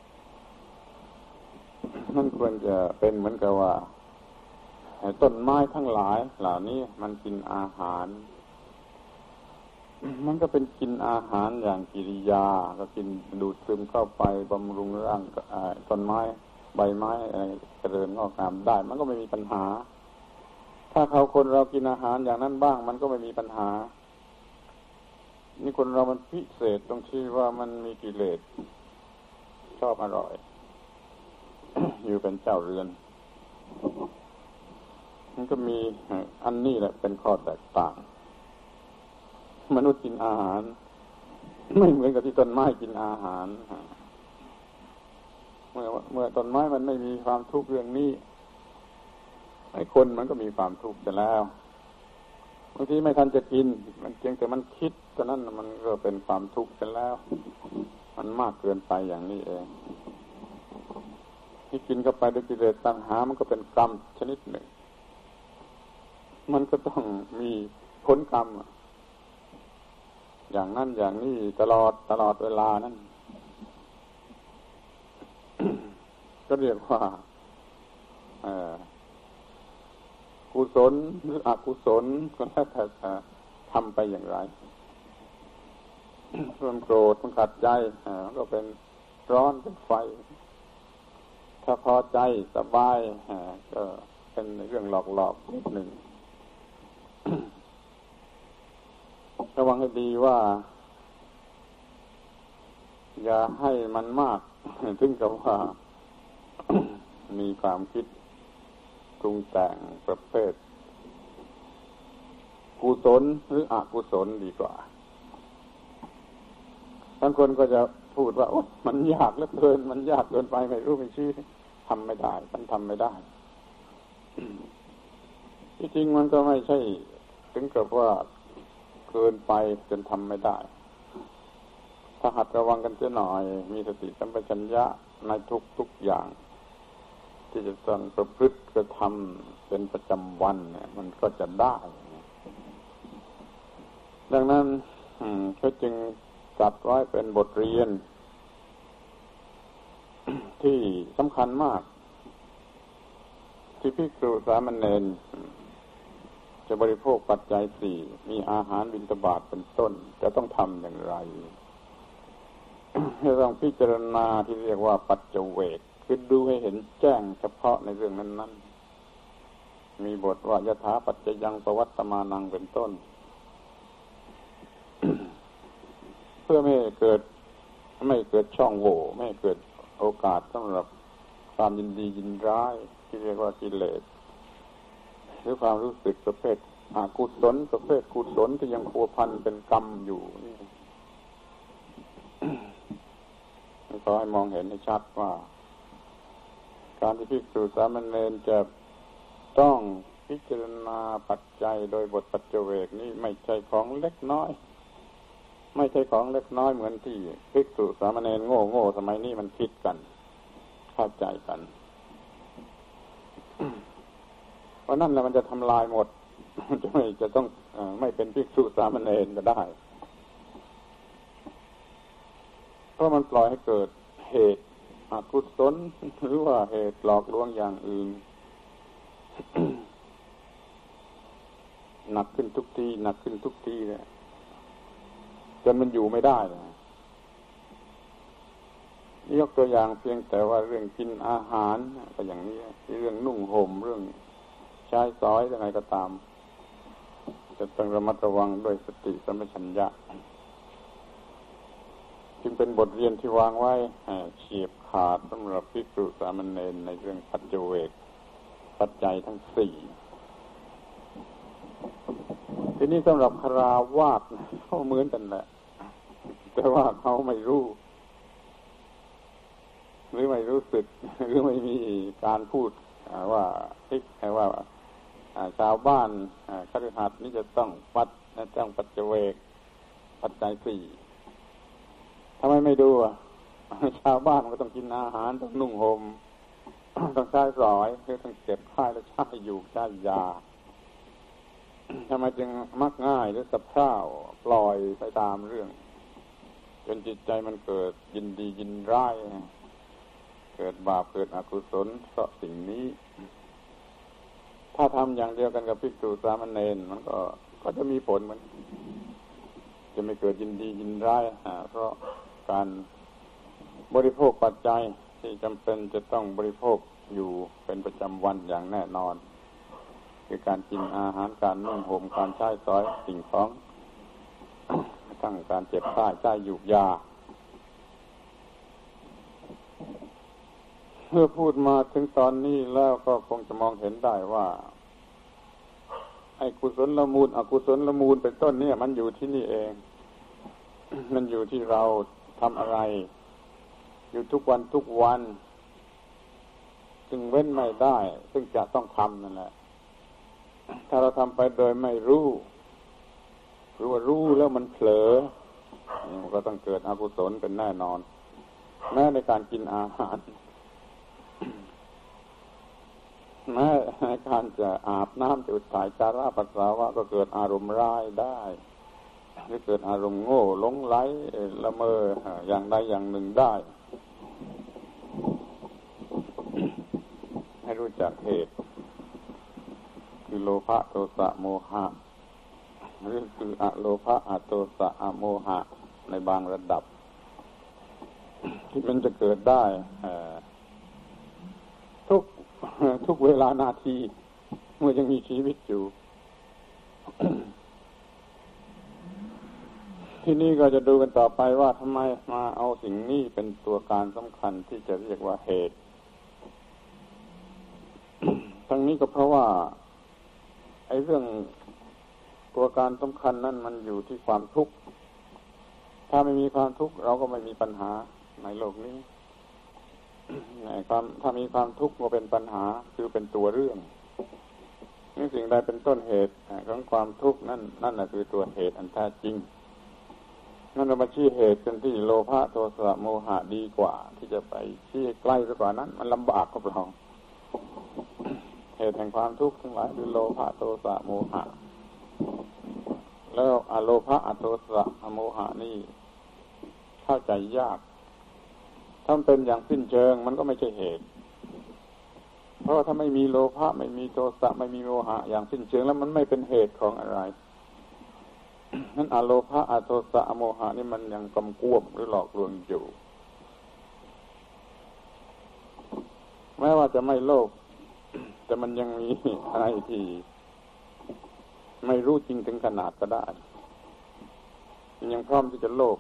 นั่นควรจะเป็นเหมือนกับว่าต้นไม้ทั้งหลาย เหล่านี้มันกินอาหาร มันก็เป็นกินอาหารอย่างกิริยา ก็กินดูดซึมเข้าไปบำรุงร่างต้นไม้ใบไม้อะไรเจริญงอกงามได้ มันก็ไม่มีปัญหา ถ้าเขาคนเรากินอาหารอย่างนั้นบ้าง มันก็ไม่มีปัญหา นี่คนเรามันพิเศษตรงที่ว่ามันมีกิเลสชอบอร่อย อยู่เป็นเจ้าเรือน มันก็มีอันนี้แหละเป็นข้อแตกต่าง มนุษย์กินอาหาร ไม่เหมือนกับที่ต้นไม้กินอาหาร เมื่อเมื่อต้นไม้มันไม่มีความทุกข์เรื่องนี้ไอ้คนมันก็มีความทุกข์จะแล้วบางทีไม่ทันจะกิน มันเพียงแต่มันคิดตอนนั้นมันก็เป็นความทุกข์จะแล้ว มันมากเกินไปอย่างนี้เอง ที่กินเข้าไปด้วยกิเลสตัณหา มันก็เป็นกรรมชนิดหนึ่ง มันก็ต้องมีผลกรรม อย่างนั้นอย่างนี้ตลอดตลอดเวลานั้น ก็เรียกว่ากุศลหรืออกุศลก็แล้วแต่ทำไปอย่างไรความโกรธมันขัดใจก็เป็นร้อนเป็นไฟ ถ้าพอใจสบายก็เป็นเรื่องหลอกๆนิดหนึ่ง ระวังให้ดีว่า อย่าให้มันมาก ถึงกับว่า มีความคิดปรุงแต่งประเภทกุศลหรืออกุศลดีกว่าบางคนก็จะพูดว่าโอ้มันยากเหลือเกิน มันยากเกินไปไม่รู้ไม่ชี้ทำไม่ได้ มันทำไม่ได้ที่จริงมันก็ไม่ใช่ ถึงกับว่า เกินไปจนทำไม่ได้ ถ้าหัดระวังกันเสียหน่อย มีสติสัมปชัญญะในทุกทุกอย่าง ที่จะต้องประพฤติกระทำเป็นประจำวันเนี่ย มันก็จะได้ ดังนั้นเขาจึงจัดไว้เป็นบทเรียน ที่สำคัญมาก ที่พิกษุสามเณร จะบริโภคปัจจัยสี่มีอาหารบิณฑบาตเป็นต้น จะต้องทำอย่างไรจะต้องพิจารณาที่เรียกว่าปัจเจเวกคือดูให้เห็นแจ้งเฉพาะในเรื่องนั้น ๆ มีบทว่ายถาปัจจยังประวัตมานังเป็นต้น เพื่อไม่เกิดไม่เกิดช่องโหว่ไม่เกิดโอกาสสำหรับความยินดียินร้าย ที่เรียกว่ากิเลส หรือความรู้สึกประเภทอากุศลประเภทกุศลที่ยังพัวพันเป็นกรรมอยู่ขอให้มองเห็นให้ชัดว่า การที่พิสูจสามเณรจะต้องพิจารณาปัจจัยโดยบทปัจเจเวกนี้ไม่ใช่ของเล็กน้อย ไม่ใช่ของเล็กน้อยเหมือนที่พิสูจสามเณรโง่โง่สมัยนี้มันคิดกัน เข้าใจกัน ราะนั่นแหละมันจะทำลายหมดจะไม่จะต้องอไม่เป็นภิกษุสามเณรก็ได้ เพราะมันปล่อยให้เกิดเหตุอกุศลหรือว่าเหตุหลอกลวงอย่างอื่นหนักขึ้นทุกทีหนักขึ้นทุกทีเลยจนมันอยู่ไม่ได้เลยยกตัวอย่างเพียงแต่ว่าเรื่องกินอาหารก็อย่างนี้เรื่องนุ่งห่มเรื่อง ใช้สอยยังไงก็ตาม จะต้องระมัดระวังด้วยสติสัมปชัญญะ จึงเป็นบทเรียนที่วางไว้เฉียบขาดสำหรับพิจุสามเณรในเรื่องปัจเจเวกปัจจัยทั้งสี่ทีนี้สำหรับคราวาสเขาเหมือนกันแหละ แต่ว่าเขาไม่รู้ หรือไม่รู้สึก หรือไม่มีการพูดว่าทิกว่า ชาวบ้านคฤหัสถ์นี่จะต้องปัดต้องปัจเจเวก ปัจจัยสี่ทำไมไม่ดูอะชาวบ้านมันก็ต้องกินอาหารต้องนุ่งหม่มต้องใช้สอยคือต้องเก็บค่ายและใช้อยู่ใช้ยาทำไมจึงมักง่ายหรือสะเพร่าปล่อยไปตามเรื่อง จนจิตใจมันเกิดยินดียินร้าย เกิดบาปเกิดอกุศลเพราะสิ่งนี้ ถ้าทำอย่างเดียวกันกับพิกษุสามเณรมันก็ก็จะมีผลเหมือนจะไม่เกิดยินดียินร้ายเพราะการบริโภคปัจจัยที่จำเป็นจะต้องบริโภคอยู่เป็นประจำวันอย่างแน่นอน คือการกินอาหารการนุ่งห่มการใช้สอยสิ่งของทั้งการเจ็บไข้ใช้อยู่ยา เมื่อพูดมาถึงตอนนี้แล้วก็คงจะมองเห็นได้ว่า ไอ้กุศลละมูล อกุศลละมูลเป็นต้นเนี่ย มันอยู่ที่นี่เอง มันอยู่ที่เราทำอะไร อยู่ทุกวันทุกวันจึงเว้นไม่ได้ ซึ่งจะต้องทำนั่นแหละ ถ้าเราทำไปโดยไม่รู้รือว่ารู้แล้วมันเผลอมันก็ต้องเกิดอกุศลเป็นแน่นอน แม้ในการกินอาหาร แม้ในการจะอาบน้ำจะอุดถ่ายจาระปัสสาวะก็เกิดอารมณ์ร้ายได้หรือเกิดอารมณ์โง่หลงไหลละเมออย่างใดอย่างหนึ่งได้ ให้รู้จักเหตุคือโลภะโทสะโมหะหรือคืออะโลภะอะโทสะอะโมหะ ในบางระดับ ที่มันจะเกิดได้ทุก ทุกเวลานาที เมื่อยังมีชีวิตอยู่ ที่นี่ก็จะดูกันต่อไปว่าทำไมมาเอาสิ่งนี้เป็นตัวการสำคัญที่จะเรียกว่าเหตุ ทั้งนี้ก็เพราะว่า ไอ้เรื่องตัวการสำคัญนั่นมันอยู่ที่ความทุกข์ ถ้าไม่มีความทุกข์เราก็ไม่มีปัญหาในโลกนี้ ความถ้ามีความทุกข์ก็เป็นปัญหาคือเป็นตัวเรื่องนี่สิ่งใดเป็นต้นเหตุของความทุกข์นั่นนั่นแหละคือตัวเหตุอันแท้จริงนั่นเรามาชี้เหตุกันที่โลภะโทสะโมหะดีกว่า ที่จะไปชี้ใกล้กว่านั้น มันลำบากกับเราเหตุแห่งความทุกข์ทั้งหลายคือโลภะโทสะโมหะ แล้วอโลภะอโทสะอโมหะนี่เข้าใจยาก ถ้าเป็นอย่างสิ้นเชิงมันก็ไม่ใช่เหตุ เพราะถ้าไม่มีโลภะไม่มีโทสะไม่มีโมหะ อย่างสิ้นเชิงแล้วมันไม่เป็นเหตุของอะไรนั้นอโลภะอโทสะอโมหะนี่มันยังกำกวมหรือหลอกลวงอยู่ แม้ว่าจะไม่โลภแต่มันยังมีอะไรที่ไม่รู้จริงถึงขนาดก็ได้ ยังพร้อมที่จะโลภ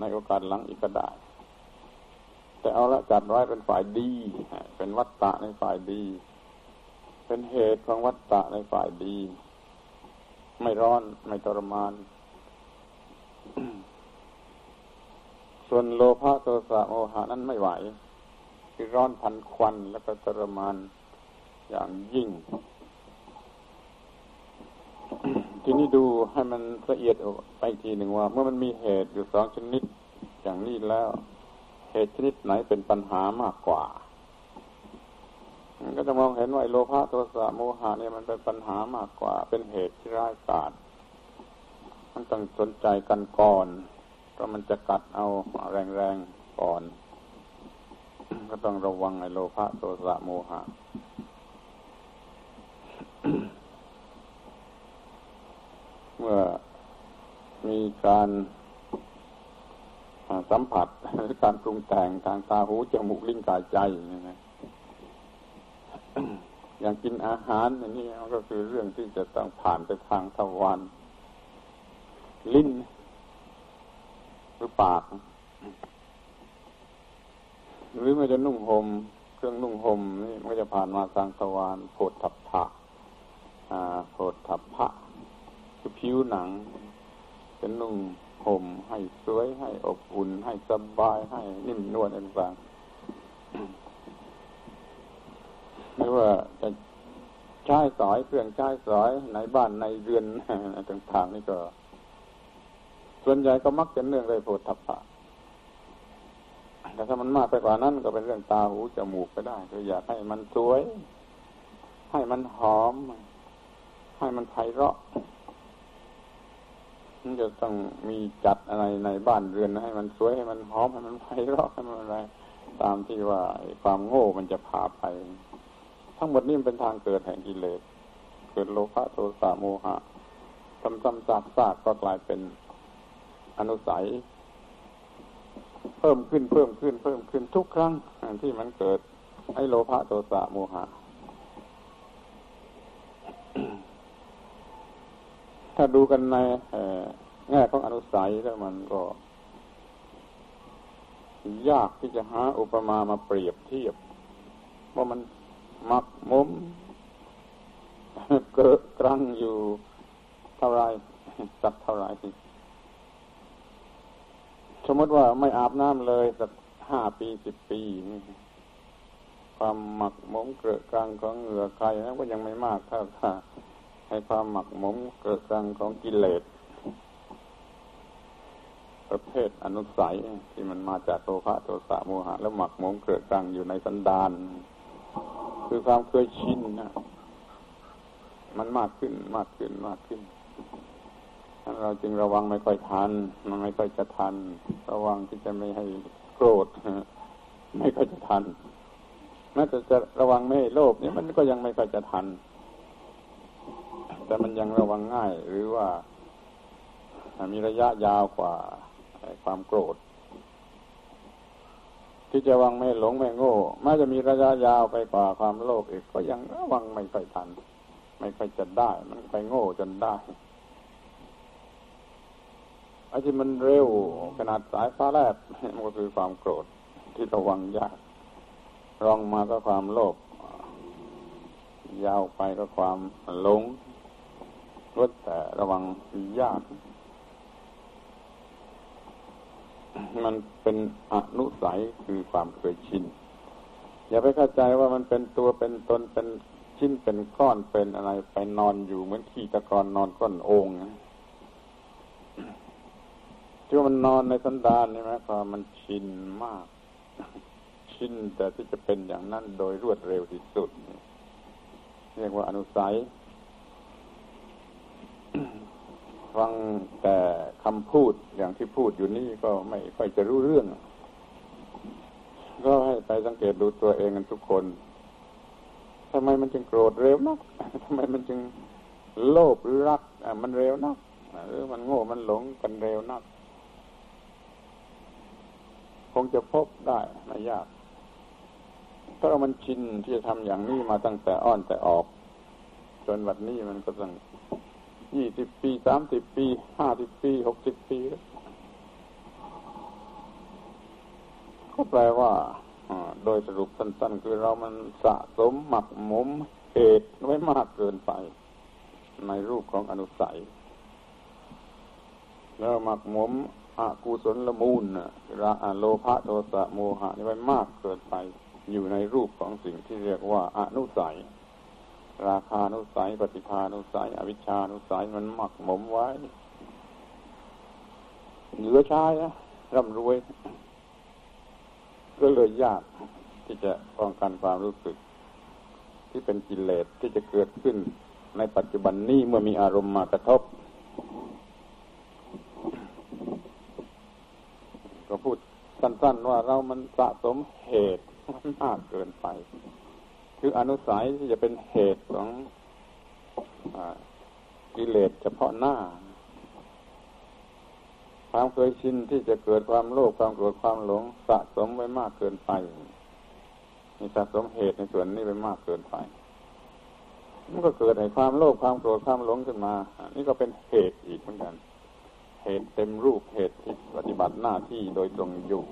ในโอกาสหลังอีกก็ได้ แต่เอาละจัดไว้เป็นฝ่ายดี เป็นวัตตะในฝ่ายดี เป็นเหตุของวัตตะในฝ่ายดี ไม่ร้อนไม่ทรมาน ส่วนโลภะโทสะโมหะนั้นไม่ไหว คือร้อนพันควันแล้วก็ทรมานอย่างยิ่ง ทีนี้ดูให้มันละเอียดไปทีหนึ่งว่า เมื่อมันมีเหตุอยู่สองชนิดอย่างนี้แล้ว เหตุชนิดไหนเป็นปัญหามากกว่ามันก็จะมองเห็นว่าโลภะโทสะโมหะเนี่ยมันเป็นปัญหามากกว่า เป็นเหตุที่ร้ายกาจมันต้องสนใจกันก่อนเพราะมันจะกัดเอาแรงๆก่อน ก็ต้องระวังไอ้โลภะโทสะโมหะเมื่อมีการ สัมผัสหรือการปรุงแต่งทางตาหูจมูกลิ้นกายใจนะอย่างกินอาหารอันนี้ก็คือเรื่องที่จะต้องผ่านไปทางทวารลิ้น หรือปาก หรือมันจะนุ่งหม่มเครื่องนุ่งห่มนี่มันจะผ่านมาทางทวารโผดทับผะโผดทับพะคือผิวหนังจะนุ่ง ห่มให้สวยให้อบอุ่นให้สบายให้นิ่มนวลต่างๆไม่ว่าจะใช้สอยเครื่องใช้สอยในบ้านในเรือนต่างๆนี่ก็ ส่วนใหญ่ก็มักจะเนื่องในโพธิภะแต่ถ้ามันมากไปกว่านั้นก็เป็นเรื่องตาหูจมูกไปได้คืออยากให้มันสวย ให้มันหอม ให้มันไพเราะ มันจะต้องมีจัดอะไรในบ้านเรือนให้มันสวยให้มันหอมให้มันไพเราะให้มันอะไร ตามที่ว่าความโง่มันจะพาไป ทั้งหมดนี้เป็นทางเกิดแห่งกิเลส เกิดโลภะโทสะโมหะทำซ้ำซากๆก็กลายเป็นอนุสัย เพิ่มขึ้นเพิ่มขึ้นเพิ่มขึ้นทุกครั้งที่มันเกิดไอ้โลภะโทสะโมหะ ถ้าดูกันในแง่ของอนุสัยแล้วมันก็ ยากที่จะหาอุปมามาเปรียบเทียบ ว่ามันมักมุมเกิดกรังอยู่เท่าไรสักเท่าไรสมมติว่าไม่อาบน้ำเลยสักห้าปีสิบปี ความหมักหมมเกิดกลางของเหงื่อใครนั้นก็ยังไม่มากเท่าค่ะ ให้ความหมักหมมเกิดกลางของกิเลสประเภทอนุสัยที่มันมาจากโลภะโทสะโมหะ แล้วหมักหมมเกิดกลางอยู่ในสันดาน คือความเคยชินนะมันมากขึ้นมากขึ้นมากขึ้นเราจึงระวังไม่ค่อยทัน มันไม่ค่อยจะทัน ระวังที่จะไม่ให้โกรธไม่ค่อยจะทันแม้แต่จะระวังไม่ให้โลภนี่มันก็ยังไม่ค่อยจะทัน แต่มันยังระวังง่าย หรือว่ามีระยะยาวกว่าความโกรธ ที่จะวังไม่หลงไม่โง่แม้จะมีระยะยาวไปกว่าความโลภอีกก็ยังระวังไม่ค่อยทัน ไม่ค่อยจะได้ มันไปโง่จนได้ไอ้ที่มันเร็วขนาดสายฟ้าแลบมันก็คือความโกรธที่ระวังยากรองมาก็ความโลภยาวไปก็ความหลง ลดแต่ระวังยาก มันเป็นอนุสัยคือความเคยชิน อย่าไปเข้าใจว่ามันเป็นตัวเป็นตนเป็นชิ้นเป็นก้อนเป็นอะไรไปนอนอยู่เหมือนขี้ตะกอนนอนก้นโอ่งที่ว่ามันนอนในสันดานนี่ไหมความมันชินมาก ชินแต่ที่จะเป็นอย่างนั้นโดยรวดเร็วที่สุด เรียกว่าอนุสัย ฟังแต่คำพูดอย่างที่พูดอยู่นี่ก็ไม่ค่อยจะรู้เรื่อง ก็ให้ไปสังเกตดูตัวเองกันทุกคนทำไมมันจึงโกรธเร็วนักทำไมมันจึงโลภหรือรักมันเร็วนักหรือมันโง่มันหลงกันเร็วนัก คงจะพบได้ไม่ยากถ้ามันชินที่จะทำอย่างนี้มาตั้งแต่อ้อนแต่ออก จนวันนี้มันก็ต้อง ยี่สิบปีสามสิบปีห้าสิบปีหกสิบปีก็แปลว่าโดยสรุปสั้นๆ คือเรามันสะสมหมักหมมเหตุไว้มากเกินไป ในรูปของอนุสัย แล้วหมักหมมอากุศลละมูลระโลภะโทสะโมหะนี่ไว้มากเกินไป อยู่ในรูปของสิ่งที่เรียกว่าอนุสัย ราคานุสัย ปฏิภานุสัย อวิชานุสัยมันหมักหมมไว้ เหลือใช้นะร่ำรวย ก็เลยยากที่จะป้องกันความรู้สึก ที่เป็นกิเลสที่จะเกิดขึ้นในปัจจุบันนี้เมื่อมีอารมณ์มากระทบ ก็พูดสั้นๆว่าเรามันสะสมเหตุมันมากเกินไป คืออนุสัยที่จะเป็นเหตุของอกิเลสเฉพาะหน้า ความเคยชินที่จะเกิดความโลภความโกรธความหลงสะสมไว้มากเกินไปมีสะสมเหตุในส่วนนี้ไปมากเกินไป มันก็เกิดให้ความโลภความโกรธความหลงขึ้นมา นี่ก็เป็นเหตุอีกเหมือนกัน เหตุเต็มรูปเหตุที่ปฏิบัติหน้าที่โดยตรงอยู่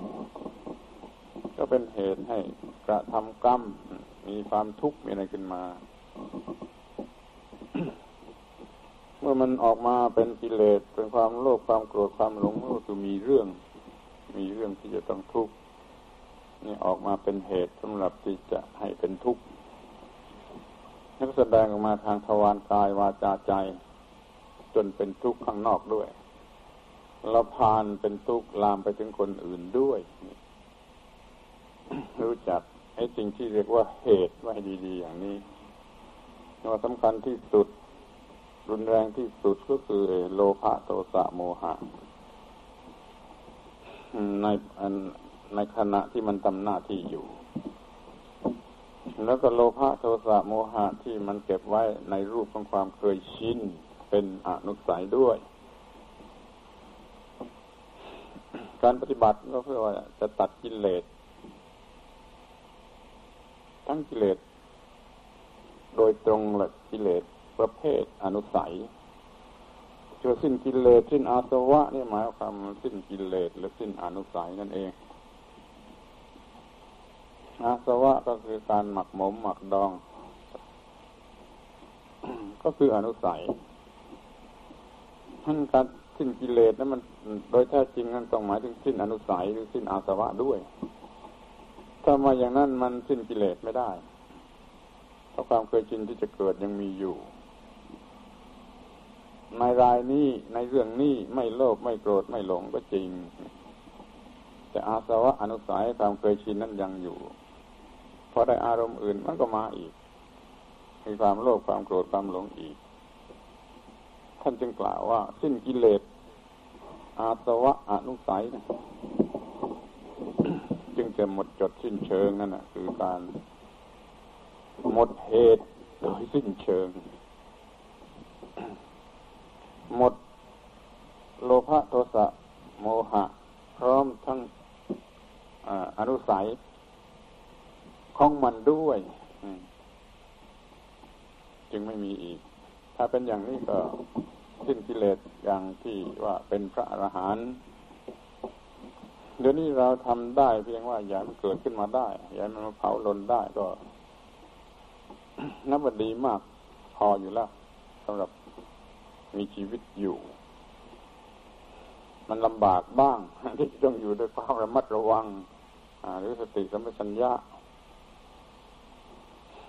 ก็เป็นเหตุให้กระทำกรรม มีความทุกข์มีอะไรขึ้นมา เมื่อมันออกมาเป็นกิเลสเป็นความโลภความโกรธความหลงก็คือมีเรื่อง มีเรื่องที่จะต้องทุกข์นี่ออกมาเป็นเหตุสำหรับที่จะให้เป็นทุกข์นักแสดงออกมาทางทวารกายวาจาใจ จนเป็นทุกข์ข้างนอกด้วยเราพานเป็นทุกข์ลามไปถึงคนอื่นด้วย รู้จัก อ้สิ่งที่เรียกว่าเหตุไว้ดีๆอย่างนี้ว่าสำคัญที่สุด รุนแรงที่สุดก็คือโลภะโทสะโมหะ ในในขณะที่มันทำหน้าที่อยู่ แล้วก็โลภะโทสะโมหะที่มันเก็บไว้ในรูปของความเคยชินเป็นอนุสัยด้วย การปฏิบัติก็เพื่อว่าจะตัดกิเลส ทั้งกิเลสโดยตรงและกิเลสประเภทอนุสัยจะสิ้นกิเลสสิ้นอาสวะนี่หมายความสิ้นกิเลสหรือสิ้นอนุสัยนั่นเอง อาสวะก็คือการหมักหมมหมักดอง ก็คืออนุสัยท่านการสิ้นกิเลสนั้นมัน โดยแท้จริงนั้นต้องหมายถึงสิ้นอนุสัยหรือสิ้นอาสวะด้วย ถ้ามาอย่างนั้นมันสิ้นกิเลสไม่ได้เพราะความเคยชินที่จะเกิดยังมีอยู่ ในรายนี้ในเรื่องนี้ไม่โลภไม่โกรธไม่หลงก็จริง แต่อาสวะอนุสัยความเคยชินนั้นยังอยู่พอได้อารมณ์อื่นมันก็มาอีก มีความโลภความโกรธความหลงอีก ท่านจึงกล่าวว่า สิ้นกิเลสอาสวะอนุสัยนะ จะหมดจดสิ้นเชิงนั่นนะคือการหมดเหตุโดยสิ้นเชิง หมดโลภะโทสะโมหะ พร้อมทั้งอนุสัย ของมันด้วย จึงไม่มีอีก ถ้าเป็นอย่างนี้ก็สิ้นกิเลสอย่างที่ว่าเป็นพระอรหันต์ เดี๋ยวนี้เราทำได้เพียงว่าอย่ามันเกิดขึ้นมาได้อย่ามันมาเผาลนได้ก็นับว่าดีมาก พออยู่แล้วสำหรับมีชีวิตอยู่ มันลำบากบ้างที่ต้องอยู่ด้วยความระมัดระวังหรือสติสัมปชัญญะ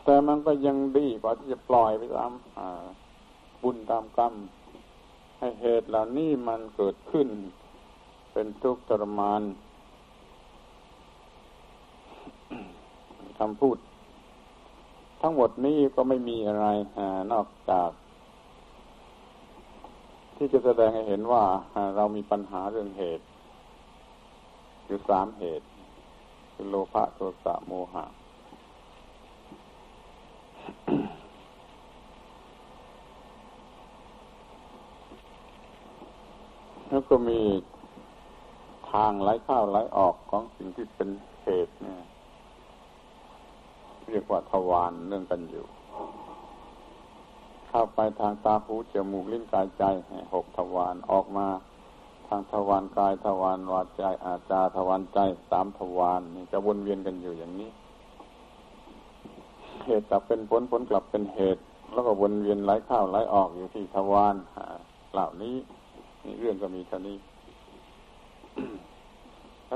แต่มันก็ยังดีกว่าที่จะปล่อยไปตามบุญตามกรรมให้เหตุเหล่านี้มันเกิดขึ้น เป็นทุกข์ทรมานคำพูด ทั้งหมดนี้ก็ไม่มีอะไรอนอกจาก ที่จะแสดงให้เห็นว่าเรามีปัญหาเรื่องเหตุอยู่สามเหตุ คือโลภะโทสะโมหะแล้วก็มี ทางไหลเข้าไหลออกของสิ่งที่เป็นเหตุเนี่ยเรียกว่าทวารเรื่องกันอยู่ เข้าไปทางตาหูจมูกลิ้นกายใจหกทวารออกมาทางทวารกายทวารวาจาอาจาทวารใจสามทวารนี่จะวนเวียนกันอยู่อย่างนี้ เหตุกลับเป็นผลผลกลับเป็นเหตุ แล้วก็วนเวียนไหลเข้าไหลออกอยู่ที่ทวารเหล่านี้นี่เรื่องก็มีเท่านี้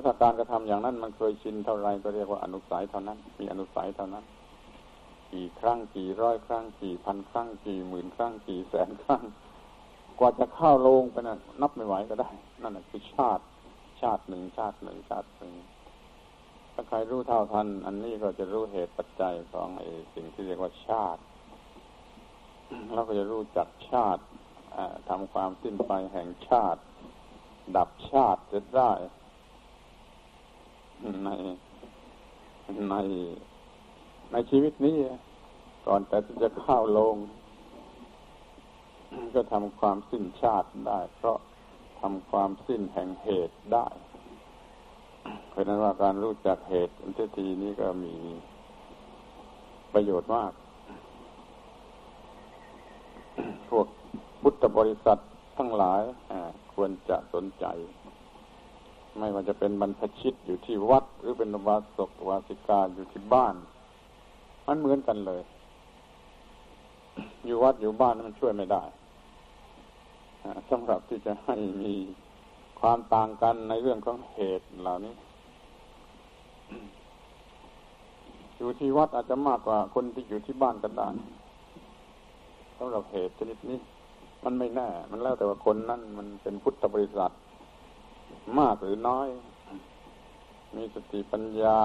ถ้าการกระทำอย่างนั้น มันเคยชินเท่าไรก็เรียกว่าอนุสัยเท่านั้น มีอนุสัยเท่านั้น กี่ครั้งกี่ร้อยครั้งกี่พันครั้งกี่หมื่นครั้งกี่แสนครั้ง กว่าจะเข้าลงไปนะ่ะนับไม่ไหวก็ได้ นั่นแหละคือชาติ ชาติหนึ่งชาติหนึ่งชาติหนึ่งถ้าใครรู้เท่าทัน อันนี้ก็จะรู้เหตุปัจจัยของไอ้สิ่งที่เรียกว่าชาติเราก็จะรู้จักชาติทำความสิ้นไปแห่งชาติ ดับชาติจะได้ ในในในชีวิตนี้ ก่อนแต่จะเข้าลง ก็ทำความสิ้นชาติได้ เพราะทำความสิ้นแห่งเหตุได้เพราะนั้นว่าการรู้จักเหตุอันทีนี้ก็มีประโยชน์มาก พวกพุทธบริษัททั้งหลายควรจะสนใจ ไม่ว่าจะเป็นบรรพชิตอยู่ที่วัด หรือเป็นวาสกวาสิกาอยู่ที่บ้าน มันเหมือนกันเลย อยู่วัดอยู่บ้านมันช่วยไม่ได้สำหรับที่จะให้มีความต่างกันในเรื่องของเหตุเหล่านี้ อยู่ที่วัดอาจจะมากกว่าคนที่อยู่ที่บ้านกันได้สำหรับเหตุชนิดนี้ มันไม่แน่ มันแล้วแต่ว่าคนนั้นมันเป็นพุทธบริษัท มากหรือน้อย มีสติปัญญา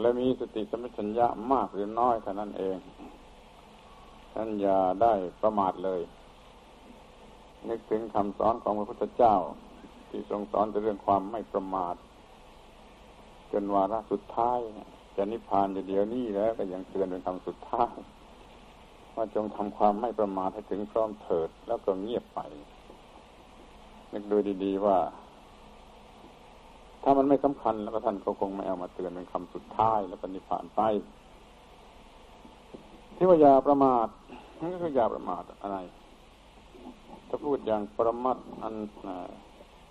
และมีสติสมัชัญญะมากหรือน้อยเท่านั้นเองท่านอย่าได้ประมาทเลย นึกถึงคำสอนของพระพุทธเจ้า ที่ทรงสอนเรื่องความไม่ประมาท จนวาระสุดท้ายจะนิพพานอยู่เดียวนี้แล้ว ก็ยังเตือนเป็นคำสุดท้ายว่าจงทำความไม่ประมาทให้ถึงพร้อมเถิดแล้วก็เงียบไป นึกดูดี ๆ ว่า ถ้ามันไม่สำคัญแล้วก็ท่านก็คงไม่เอามาเตือนเป็นคำสุดท้ายแล้วก็นิพานไปที่ว่าอย่าประมาทนั่นก็คืออย่าประมาทอะไร ถ้าพูดอย่างประมัดอัน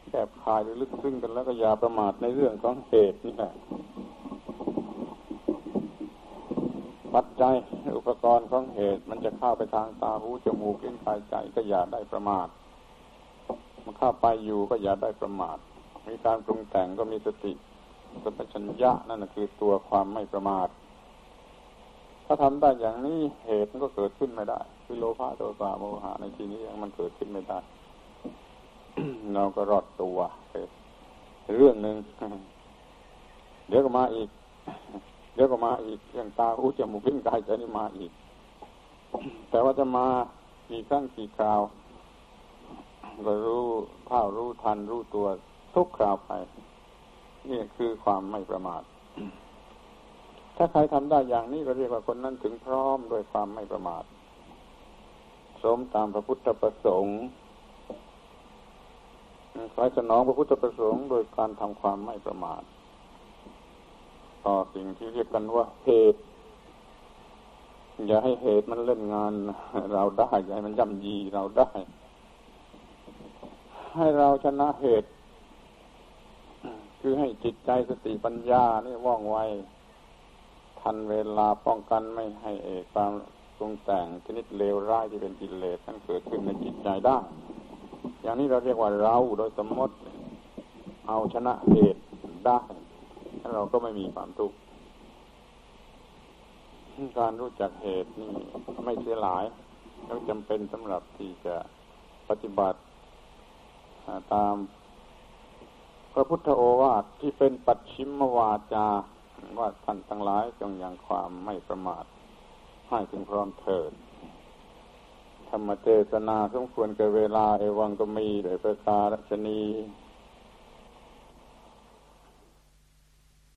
แคบคายหรือลึกซึ้งกันแล้วก็อย่าประมาทในเรื่องของเหตุนี่แหละปัจจัยอุปกรณ์ของเหตุมันจะเข้าไปทางตาหูจมูกลิ้นกายใจก็อย่าได้ประมาท มันเข้าไปอยู่ก็อย่าได้ประมาท มีการปรุงแต่งก็มีสติสัมปชัญญะนั่นคือตัวความไม่ประมาท ถ้าทำได้อย่างนี้เหตุมันก็เกิดขึ้นไม่ได้คือโลภะโทสะโมหะในที่นี้ยังมันเกิดขึ้นไม่ได้เราก็รอดตัวเรื่องหนึ่งเดี๋ยวก็มาอีก เดี๋ยวก็มาอีกเรื่องตาหูจมูกลิ้นกายใจนี่มาอีก แต่ว่าจะมากี่ครั้งกี่คราว ก็รู้เท่ารู้ทันรู้ตัวทุกคราวไป นี่คือความไม่ประมาท ถ้าใครทำได้อย่างนี้ก็เรียกว่าคนนั้นถึงพร้อมด้วยความไม่ประมาท สมตามพระพุทธประสงค์คอยสนองพระพุทธประสงค์โดยการทำความไม่ประมาท ต่อสิ่งที่เรียกกันว่าเหตุอย่าให้เหตุมันเล่นงานเราได้ อย่าให้มันย่ำยีเราได้ ให้เราชนะเหตุ คือให้จิตใจสติปัญญานี่ว่องไว ทันเวลาป้องกันไม่ให้เอความปรุงแต่งชนิดเลวร้ายที่เป็นกิเลสนั้นเกิดขึ้นในจิตใจได้ อย่างนี้เราเรียกว่าเราโดยสมมติเอาชนะเหตุได้ถ้าเราก็ไม่มีความทุกข์การรู้จักเหตุนี่ไม่เสียหลายแล้วจำเป็นสำหรับที่จะปฏิบัติ ตามพระพุทธโอวาทที่เป็นปัจฉิมวาจาว่าท่านทั้งหลายจงยังความไม่ประมาท ให้ถึงพร้อมเถิดธรรมเจตนาสมควรกับเวลาเอวังก็มีโดยประการชนี